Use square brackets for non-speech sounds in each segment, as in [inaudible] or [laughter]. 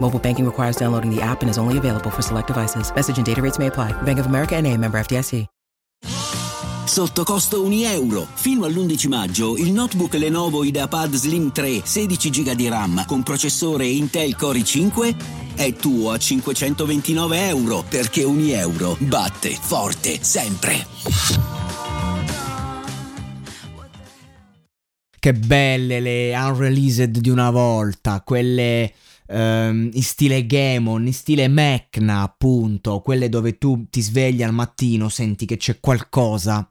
Mobile banking requires downloading the app and is only available for select devices. Message and data rates may apply. Bank of America and a member FDIC. Sotto costo 1 euro. Fino all'11 maggio il notebook Lenovo IdeaPad Slim 3 16 GB di RAM con processore Intel Core i5 è tuo a 529 euro perché ogni euro batte forte sempre. Che belle le unreleased di una volta, quelle ehm, in stile Gamon, in stile Mecna, appunto, quelle dove tu ti svegli al mattino, senti che c'è qualcosa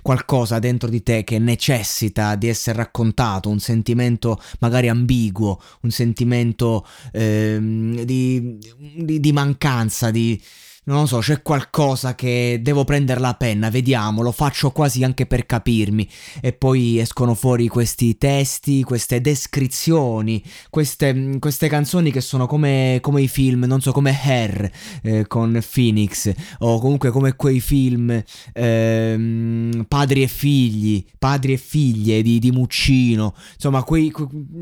qualcosa dentro di te che necessita di essere raccontato, un sentimento magari ambiguo, un sentimento ehm, di, di, di mancanza, di, non lo so, c'è qualcosa che devo prendere la penna, vediamo, lo faccio quasi anche per capirmi. E poi escono fuori questi testi, queste descrizioni, queste, queste canzoni che sono come, come, i film, non so, come Hair eh, con Phoenix, o comunque come quei film eh, Padri e figli, Padri e figlie di, di Muccino, insomma, quei,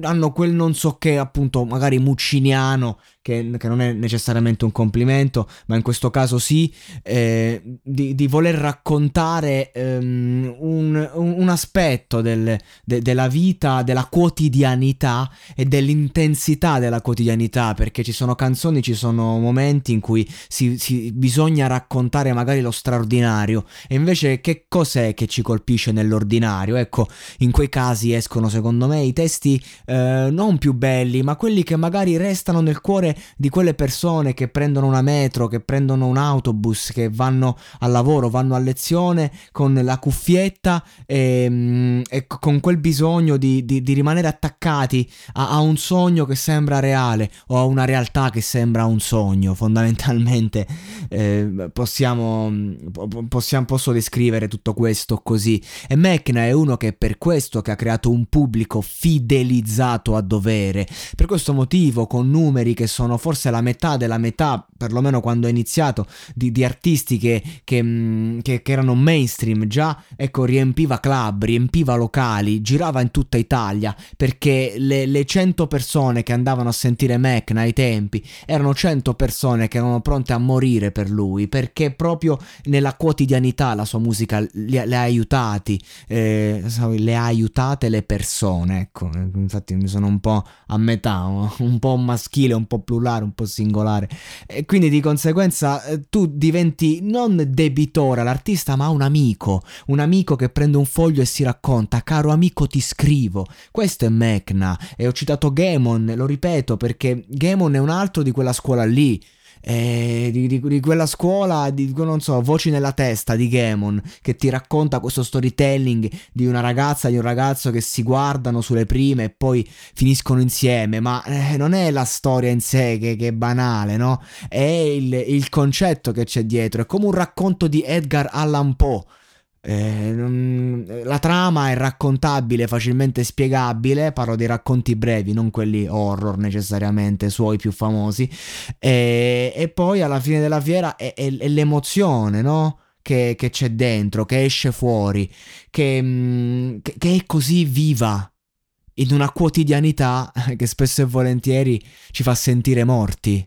hanno quel non so che, appunto, magari mucciniano che, che, non è necessariamente un complimento, ma in questo caso sì, eh, di, di, voler raccontare un, un, un, aspetto del, de, della vita, della quotidianità e dell'intensità della quotidianità, perché ci sono canzoni, ci sono momenti in cui si, si, bisogna raccontare magari lo straordinario, e invece che cos'è che ci colpisce nell'ordinario? Ecco, in quei casi escono secondo me i testi eh, non più belli, ma quelli che magari restano nel cuore di quelle persone che prendono una metro, che prendono un autobus, che vanno al lavoro, vanno a lezione con la cuffietta e, mm, e con quel bisogno di, di, di rimanere attaccati a, a, un sogno che sembra reale o a una realtà che sembra un sogno. Fondamentalmente eh, possiamo, possiamo, posso descrivere tutto questo così. E Mecna è uno che per questo che ha creato un pubblico fidelizzato a dovere. Per questo motivo, con numeri che sono sono forse la metà della metà, perlomeno quando ho iniziato, di, di artisti che, che, mm, che, che, erano mainstream già, ecco, riempiva club, riempiva locali, girava in tutta Italia, perché le, le 100 persone che andavano a sentire Mecna ai tempi erano 100 persone che erano pronte a morire per lui, perché proprio nella quotidianità la sua musica le ha aiutati, eh, le ha aiutate le persone, ecco, infatti mi sono un po' a metà, un po' maschile, un po' più plurale, un po' singolare. E quindi di conseguenza eh, tu diventi non debitore all'artista, ma un amico. Un amico che prende un foglio e si racconta, caro amico ti scrivo. Questo è Mecna. E ho citato Gamon, lo ripeto perché Gamon è un altro di quella scuola lì eh, di, di, di, quella scuola, di non so, voci nella testa di Gamon che ti racconta questo storytelling di una ragazza e di un ragazzo che si guardano sulle prime e poi finiscono insieme, ma eh, non è la storia in sé che, che è banale, no? È il, il concetto che c'è dietro, è come un racconto di Edgar Allan Poe eh, non, la trama è raccontabile, facilmente spiegabile, parlo di racconti brevi, non quelli horror necessariamente, suoi più famosi, e, e poi alla fine della fiera è, è, è l'emozione, no? Che, che, c'è dentro, che esce fuori, che, mm, che è così viva in una quotidianità [laughs] che spesso e volentieri ci fa sentire morti.